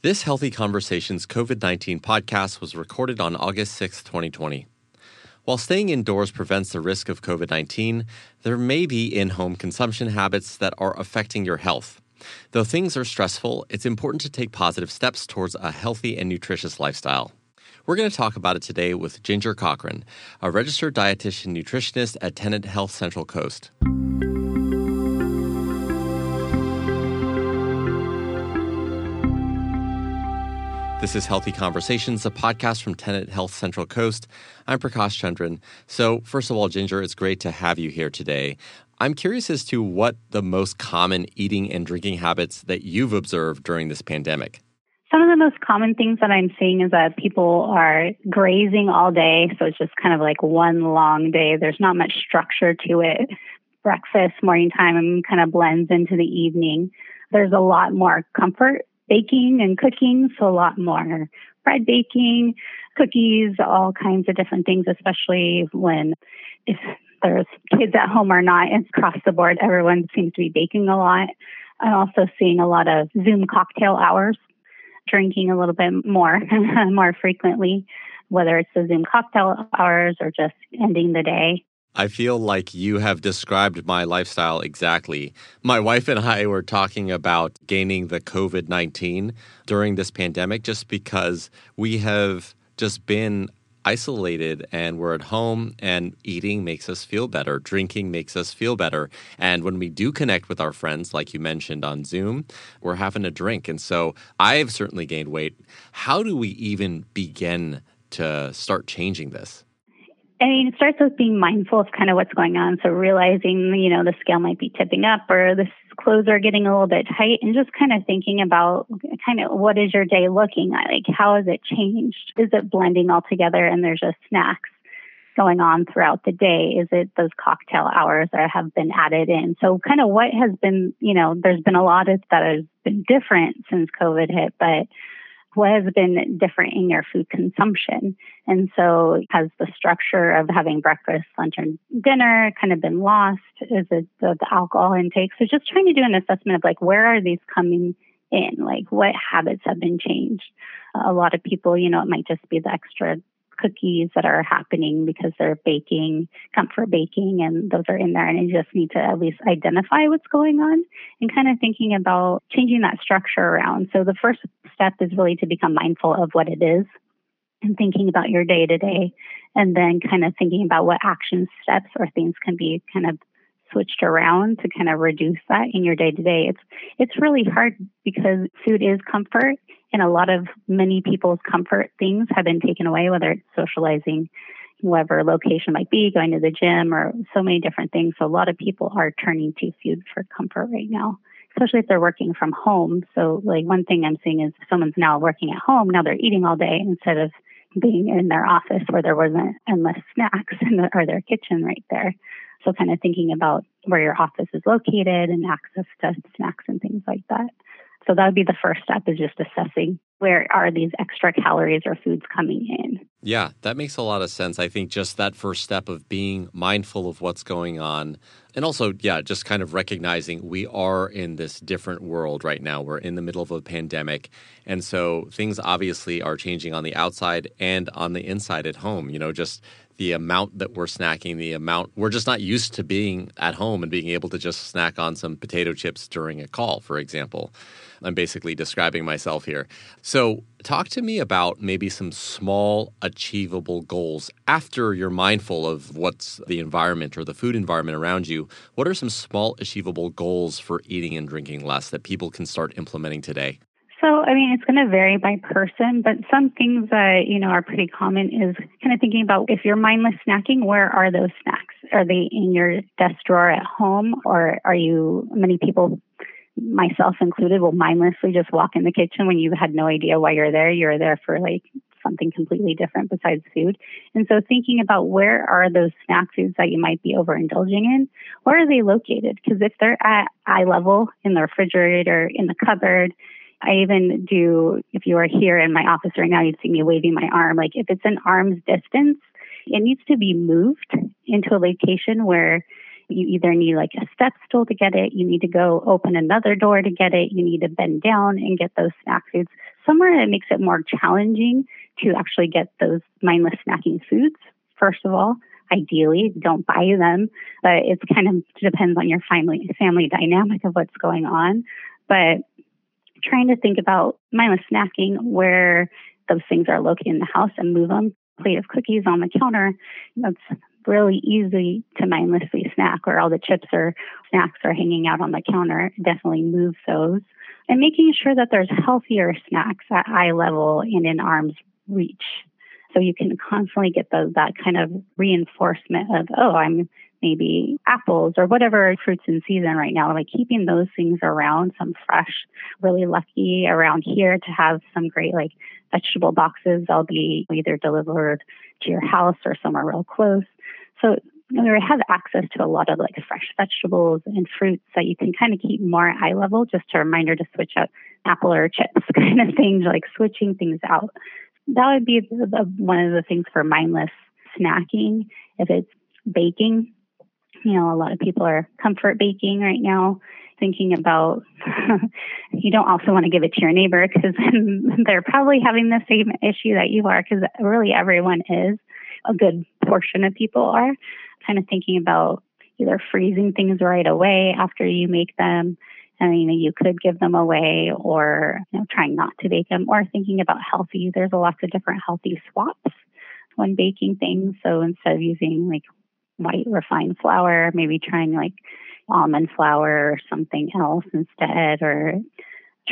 This Healthy Conversations COVID 19 podcast was recorded on August 6, 2020. While staying indoors prevents the risk of COVID 19, there may be in home consumption habits that are affecting your health. Though things are stressful, it's important to take positive steps towards a healthy and nutritious lifestyle. We're going to talk about it today with Ginger Cochran, a registered dietitian nutritionist at Tenet Health Central Coast. This is Healthy Conversations, a podcast from Tenet Health Central Coast. I'm Prakash Chandran. So, first of all, Ginger, it's great to have you here today. I'm curious as to what the most common eating and drinking habits that you've observed during this pandemic. Some of the most common things that I'm seeing is that people are grazing all day. So it's just kind of like one long day. There's not much structure to it. Breakfast, morning time, kind of blends into the evening. There's a lot more comfort baking and cooking, so a lot more bread baking, cookies, all kinds of different things, especially when if there's kids at home or not, it's across the board. Everyone seems to be baking a lot. I'm also seeing a lot of Zoom cocktail hours, drinking a little bit more, more frequently, whether it's the Zoom cocktail hours or just ending the day. I feel like you have described my lifestyle exactly. My wife and I were talking about gaining the COVID 19 during this pandemic just because we have just been isolated and we're at home and eating makes us feel better drinking makes us feel better. And when we do connect with our friends like you mentioned on zoom we're having a drink. And so i've certainly gained weight. How do we even begin to start changing this I mean, it starts with being mindful of kind of what's going on. So realizing, you know, the scale might be tipping up or the clothes are getting a little bit tight and just kind of thinking about kind of what is your day looking like? How has it changed? Is it blending all together and there's just snacks going on throughout the day? Is it those cocktail hours that have been added in? So kind of what has been, you know, there's been a lot of that has been different since COVID hit, but has been different in your food consumption. And so has the structure of having breakfast, lunch, and dinner kind of been lost? Is it the, the alcohol intake? So just trying to do an assessment of like, where are these coming in? Like, what habits have been changed? A lot of people, you know, it might just be the extra cookies that are happening because they're baking, comfort baking, and those are in there. And you just need to at least identify what's going on and kind of thinking about changing that structure around. So the first step is really to become mindful of what it is and thinking about your day to day and then kind of thinking about what action steps or things can be kind of switched around to kind of reduce that in your day to day. It's it's really hard because food is comfort and a lot of many people's comfort things have been taken away, whether it's socializing, whatever location might be, going to the gym, or so many different things. So a lot of people are turning to food for comfort right now, especially if they're working from home. So like one thing I'm seeing is someone's now working at home, now they're eating all day instead of being in their office where there wasn't endless snacks in the, or their kitchen right there. So kind of thinking about where your office is located and access to snacks and things like that. So that would be the first step is just assessing where are these extra calories or foods coming in. Yeah, that makes a lot of sense. I think just that first step of being mindful of what's going on and also, yeah, just kind of recognizing we are in this different world right now. We're in the middle of a pandemic. And so things obviously are changing on the outside and on the inside at home. You know, just the amount that we're snacking, the amount we're just not used to being at home and being able to just snack on some potato chips during a call, for example. I'm basically describing myself here. So, talk to me about maybe some small, achievable goals after you're mindful of what's the environment or the food environment around you. What are some small, achievable goals for eating and drinking less that people can start implementing today? So, I mean, it's going to vary by person, but some things that, you know, are pretty common is kind of thinking about if you're mindless snacking, where are those snacks? Are they in your desk drawer at home or are you, many people, myself included, will mindlessly just walk in the kitchen when you had no idea why you're there. You're there for like something completely different besides food. And so thinking about where are those snack foods that you might be overindulging in, where are they located? Because if they're at eye level in the refrigerator, in the cupboard, I even do, if you are here in my office right now, you'd see me waving my arm. Like if it's an arm's distance, it needs to be moved into a location where you either need like a step stool to get it, you need to go open another door to get it, you need to bend down and get those snack foods somewhere it makes it more challenging to actually get those mindless snacking foods, first of all. Ideally, don't buy them, but it kind of depends on your family family dynamic of what's going on. But trying to think about mindless snacking where those things are located in the house and move them. Plate of cookies on the counter. That's really easy to mindlessly snack where all the chips or snacks are hanging out on the counter. Definitely move those. And making sure that there's healthier snacks at eye level and in arm's reach. So you can constantly get those, that kind of reinforcement of, oh, I'm maybe apples or whatever fruits in season right now, like keeping those things around, some fresh, really lucky around here to have some great like vegetable boxes. They'll be either delivered to your house or somewhere real close. So we have access to a lot of like fresh vegetables and fruits that you can kind of keep more eye level. Just a reminder to switch out apple or chips kind of things, like switching things out. That would be the, the, one of the things for mindless snacking. If it's baking, you know, a lot of people are comfort baking right now, thinking about you don't also want to give it to your neighbor because they're probably having the same issue that you are because really everyone is a good portion of people are kind of thinking about either freezing things right away after you make them and you know you could give them away or you know trying not to bake them or thinking about healthy. There's a lots of different healthy swaps when baking things. So instead of using like white refined flour maybe trying like almond flour or something else instead or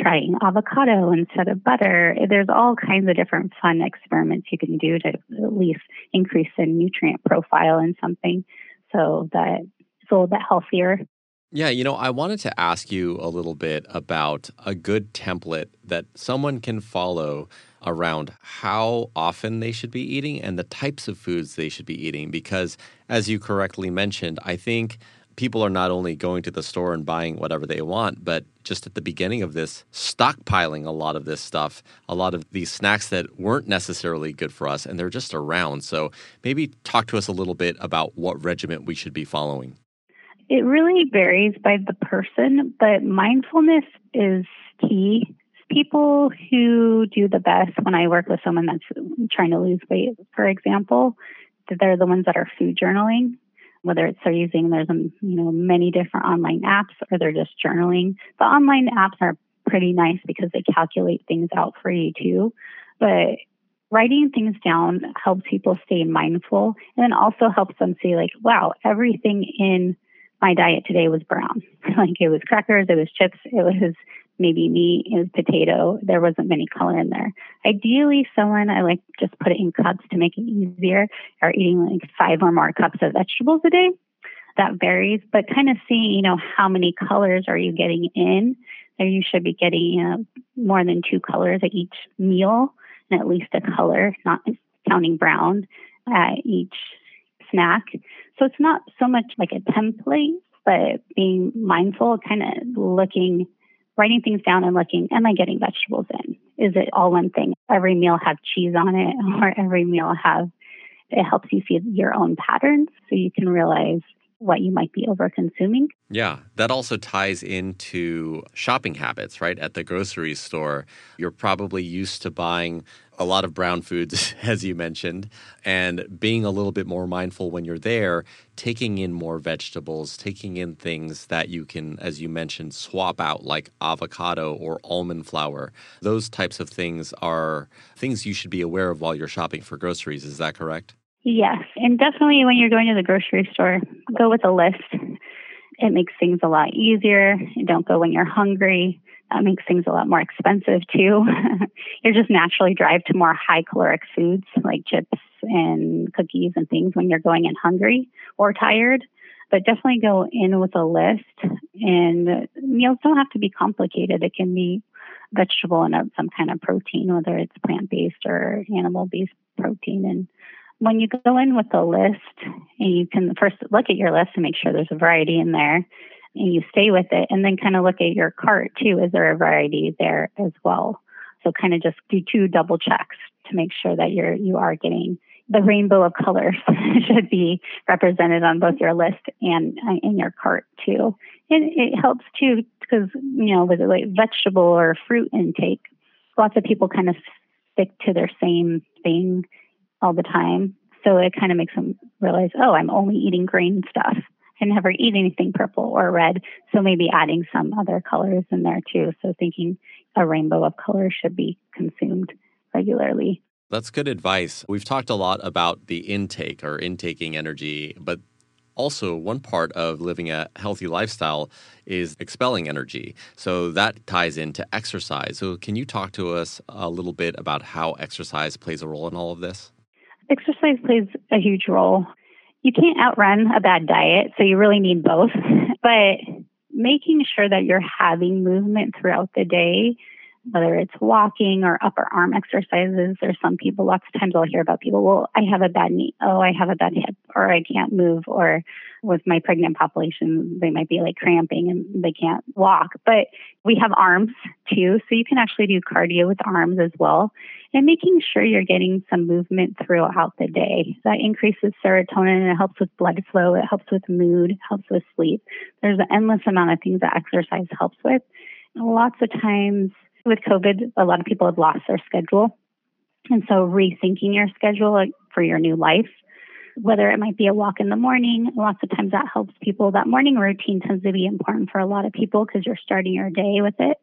trying avocado instead of butter. There's all kinds of different fun experiments you can do to at least increase the nutrient profile in something so that it's a little bit healthier. Yeah, you know, I wanted to ask you a little bit about a good template that someone can follow around how often they should be eating and the types of foods they should be eating. Because, as you correctly mentioned, I think people are not only going to the store and buying whatever they want, but just at the beginning of this, stockpiling a lot of this stuff, a lot of these snacks that weren't necessarily good for us, and they're just around. So maybe talk to us a little bit about what regiment we should be following. It really varies by the person, but mindfulness is key. People who do the best when I work with someone that's trying to lose weight, for example, they're the ones that are food journaling whether it's they're using there's um, you know many different online apps or they're just journaling. The online apps are pretty nice because they calculate things out for you too. But writing things down helps people stay mindful and then also helps them see like, wow, everything in my diet today was brown. like it was crackers, it was chips, it was maybe meat, was potato. There wasn't many color in there. Ideally, someone I like just put it in cups to make it easier, are eating like five or more cups of vegetables a day. That varies, but kind of seeing, you know, how many colors are you getting in? There you should be getting know, more than two colors at each meal, and at least a color, not counting brown at each snack. So it's not so much like a template, but being mindful, kind of looking writing things down and looking, am I getting vegetables in? Is it all one thing? Every meal have cheese on it or every meal have, it helps you see your own patterns so you can realize what you might be over consuming. Yeah, that also ties into shopping habits, right? At the grocery store, you're probably used to buying a lot of brown foods, as you mentioned, and being a little bit more mindful when you're there, taking in more vegetables, taking in things that you can, as you mentioned, swap out, like avocado or almond flour. Those types of things are things you should be aware of while you're shopping for groceries. Is that correct? Yes. And definitely when you're going to the grocery store, go with a list. It makes things a lot easier. Don't go when you're hungry. That makes things a lot more expensive too. You're just naturally drive to more high caloric foods like chips and cookies and things when you're going in hungry or tired. But definitely go in with a list. And meals don't have to be complicated. It can be vegetable and uh, some kind of protein, whether it's plant based or animal based protein. And when you go in with a list, and you can first look at your list and make sure there's a variety in there and you stay with it and then kind of look at your cart too. Is there a variety there as well? So kind of just do two double checks to make sure that you're you are getting the rainbow of colors should be represented on both your list and uh, in your cart too. And it helps too because you know with like vegetable or fruit intake, lots of people kind of stick to their same thing all the time. So it kind of makes them realize, oh, I'm only eating green stuff. I never eat anything purple or red. So maybe adding some other colors in there too. So thinking a rainbow of colors should be consumed regularly. That's good advice. We've talked a lot about the intake or intaking energy, but also one part of living a healthy lifestyle is expelling energy. So that ties into exercise. So can you talk to us a little bit about how exercise plays a role in all of this? Exercise plays a huge role. You can't outrun a bad diet, so you really need both. but making sure that you're having movement throughout the day whether it's walking or upper arm exercises. There's some people, lots of times I'll hear about people, well, I have a bad knee. Oh, I have a bad hip, or I can't move. Or with my pregnant population, they might be like cramping and they can't walk. But we have arms too. So you can actually do cardio with arms as well. And making sure you're getting some movement throughout the day. That increases serotonin and it helps with blood flow. It helps with mood, helps with sleep. There's an endless amount of things that exercise helps with. Lots of times with COVID, a lot of people have lost their schedule. And so rethinking your schedule for your new life, whether it might be a walk in the morning, lots of times that helps people. That morning routine tends to be important for a lot of people because you're starting your day with it.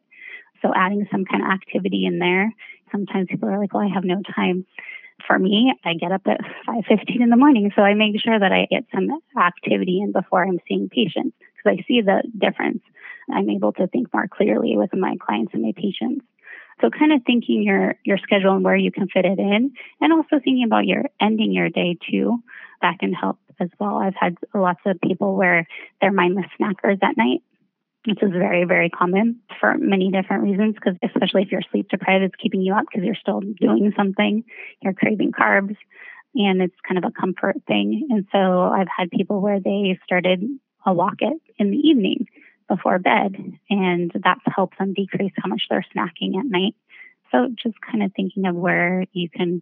So adding some kind of activity in there. Sometimes people are like, well, I have no time. For me, I get up at 5.15 in the morning, so I make sure that I get some activity in before I'm seeing patients because I see the difference. I'm able to think more clearly with my clients and my patients. So kind of thinking your your schedule and where you can fit it in and also thinking about your ending your day too. That can help as well. I've had lots of people where they're mindless snackers at night. This is very, very common for many different reasons because especially if you're sleep deprived, it's keeping you up because you're still doing something. You're craving carbs and it's kind of a comfort thing. And so I've had people where they started a walk it in the evening before bed, and that helps them decrease how much they're snacking at night. So just kind of thinking of where you can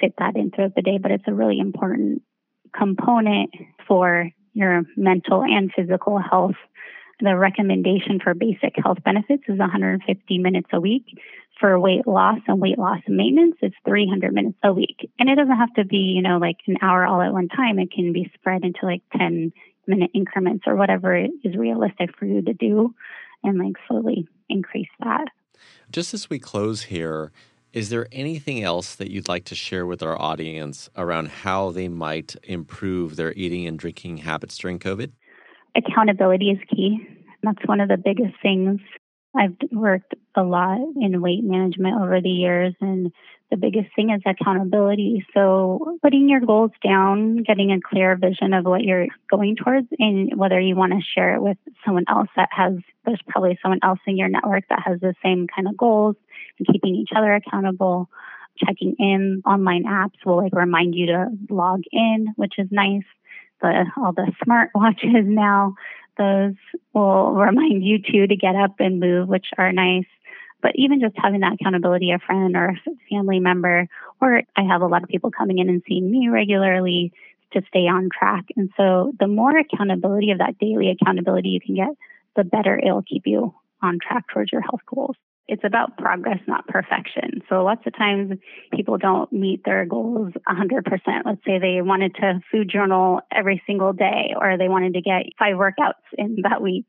fit that in throughout the day, but it's a really important component for your mental and physical health. The recommendation for basic health benefits is 150 minutes a week. For weight loss and weight loss maintenance, it's 300 minutes a week. And it doesn't have to be, you know, like an hour all at one time. It can be spread into like 10 minute increments or whatever is realistic for you to do and like slowly increase that. Just as we close here, is there anything else that you'd like to share with our audience around how they might improve their eating and drinking habits during COVID? Accountability is key. That's one of the biggest things I've worked a lot in weight management over the years, and the biggest thing is accountability. So, putting your goals down, getting a clear vision of what you're going towards, and whether you want to share it with someone else that has, there's probably someone else in your network that has the same kind of goals, and keeping each other accountable. Checking in online apps will like remind you to log in, which is nice. The all the smart watches now those will remind you too to get up and move, which are nice. But even just having that accountability, a friend or a family member, or I have a lot of people coming in and seeing me regularly to stay on track. And so the more accountability of that daily accountability you can get, the better it'll keep you on track towards your health goals it's about progress, not perfection. So lots of times people don't meet their goals 100%. Let's say they wanted to food journal every single day or they wanted to get five workouts in that week.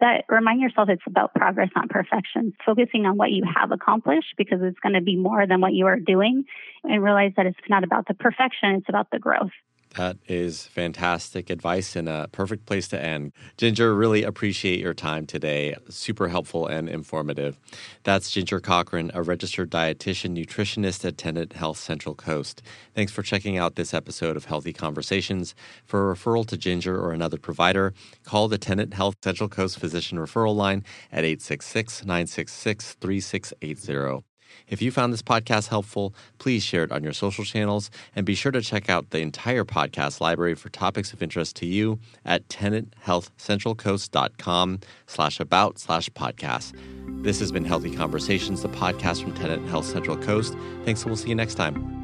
That remind yourself it's about progress, not perfection. Focusing on what you have accomplished because it's going to be more than what you are doing and realize that it's not about the perfection, it's about the growth. That is fantastic advice and a perfect place to end. Ginger, really appreciate your time today. Super helpful and informative. That's Ginger Cochran, a registered dietitian nutritionist at Tenet Health Central Coast. Thanks for checking out this episode of Healthy Conversations. For a referral to Ginger or another provider, call the Tenet Health Central Coast Physician Referral Line at 866 966 3680. If you found this podcast helpful, please share it on your social channels and be sure to check out the entire podcast library for topics of interest to you at tenethealthcentralcoast.com slash about slash podcast. This has been Healthy Conversations, the podcast from Tenet Health Central Coast. Thanks and we'll see you next time.